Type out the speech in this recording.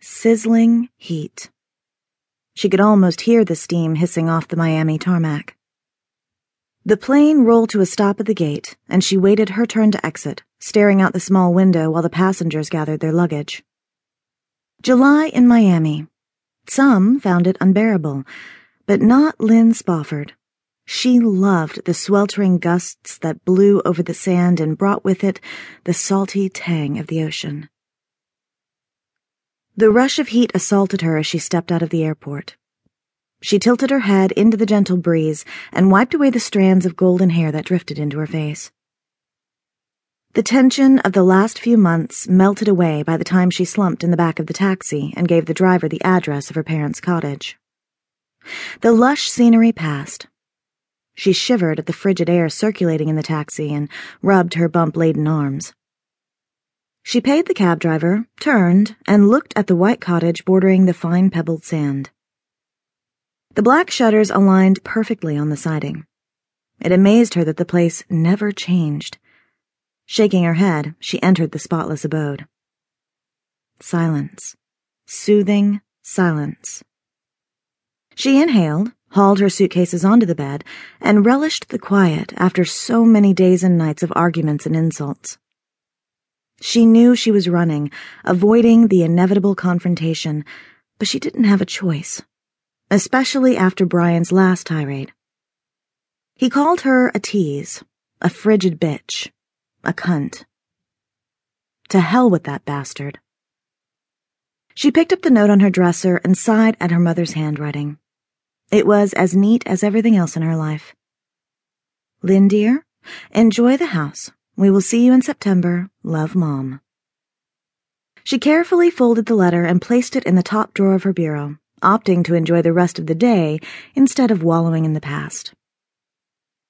sizzling heat. She could almost hear the steam hissing off the Miami tarmac. The plane rolled to a stop at the gate, and she waited her turn to exit, staring out the small window while the passengers gathered their luggage. July in Miami. Some found it unbearable, but not Lynn Spofford. She loved the sweltering gusts that blew over the sand and brought with it the salty tang of the ocean. The rush of heat assaulted her as she stepped out of the airport. She tilted her head into the gentle breeze and wiped away the strands of golden hair that drifted into her face. The tension of the last few months melted away by the time she slumped in the back of the taxi and gave the driver the address of her parents' cottage. The lush scenery passed. She shivered at the frigid air circulating in the taxi and rubbed her bump laden arms. She paid the cab driver, turned, and looked at the white cottage bordering the fine pebbled sand. The black shutters aligned perfectly on the siding. It amazed her that the place never changed. Shaking her head, she entered the spotless abode. Silence. Soothing silence. She inhaled, hauled her suitcases onto the bed, and relished the quiet after so many days and nights of arguments and insults. She knew she was running, avoiding the inevitable confrontation, but she didn't have a choice, especially after Bryan's last tirade. He called her a tease, a frigid bitch, a cunt. To hell with that bastard. She picked up the note on her dresser and sighed at her mother's handwriting. It was as neat as everything else in her life. Lynn, dear, enjoy the house. We will see you in September. Love, Mom. She carefully folded the letter and placed it in the top drawer of her bureau, opting to enjoy the rest of the day instead of wallowing in the past.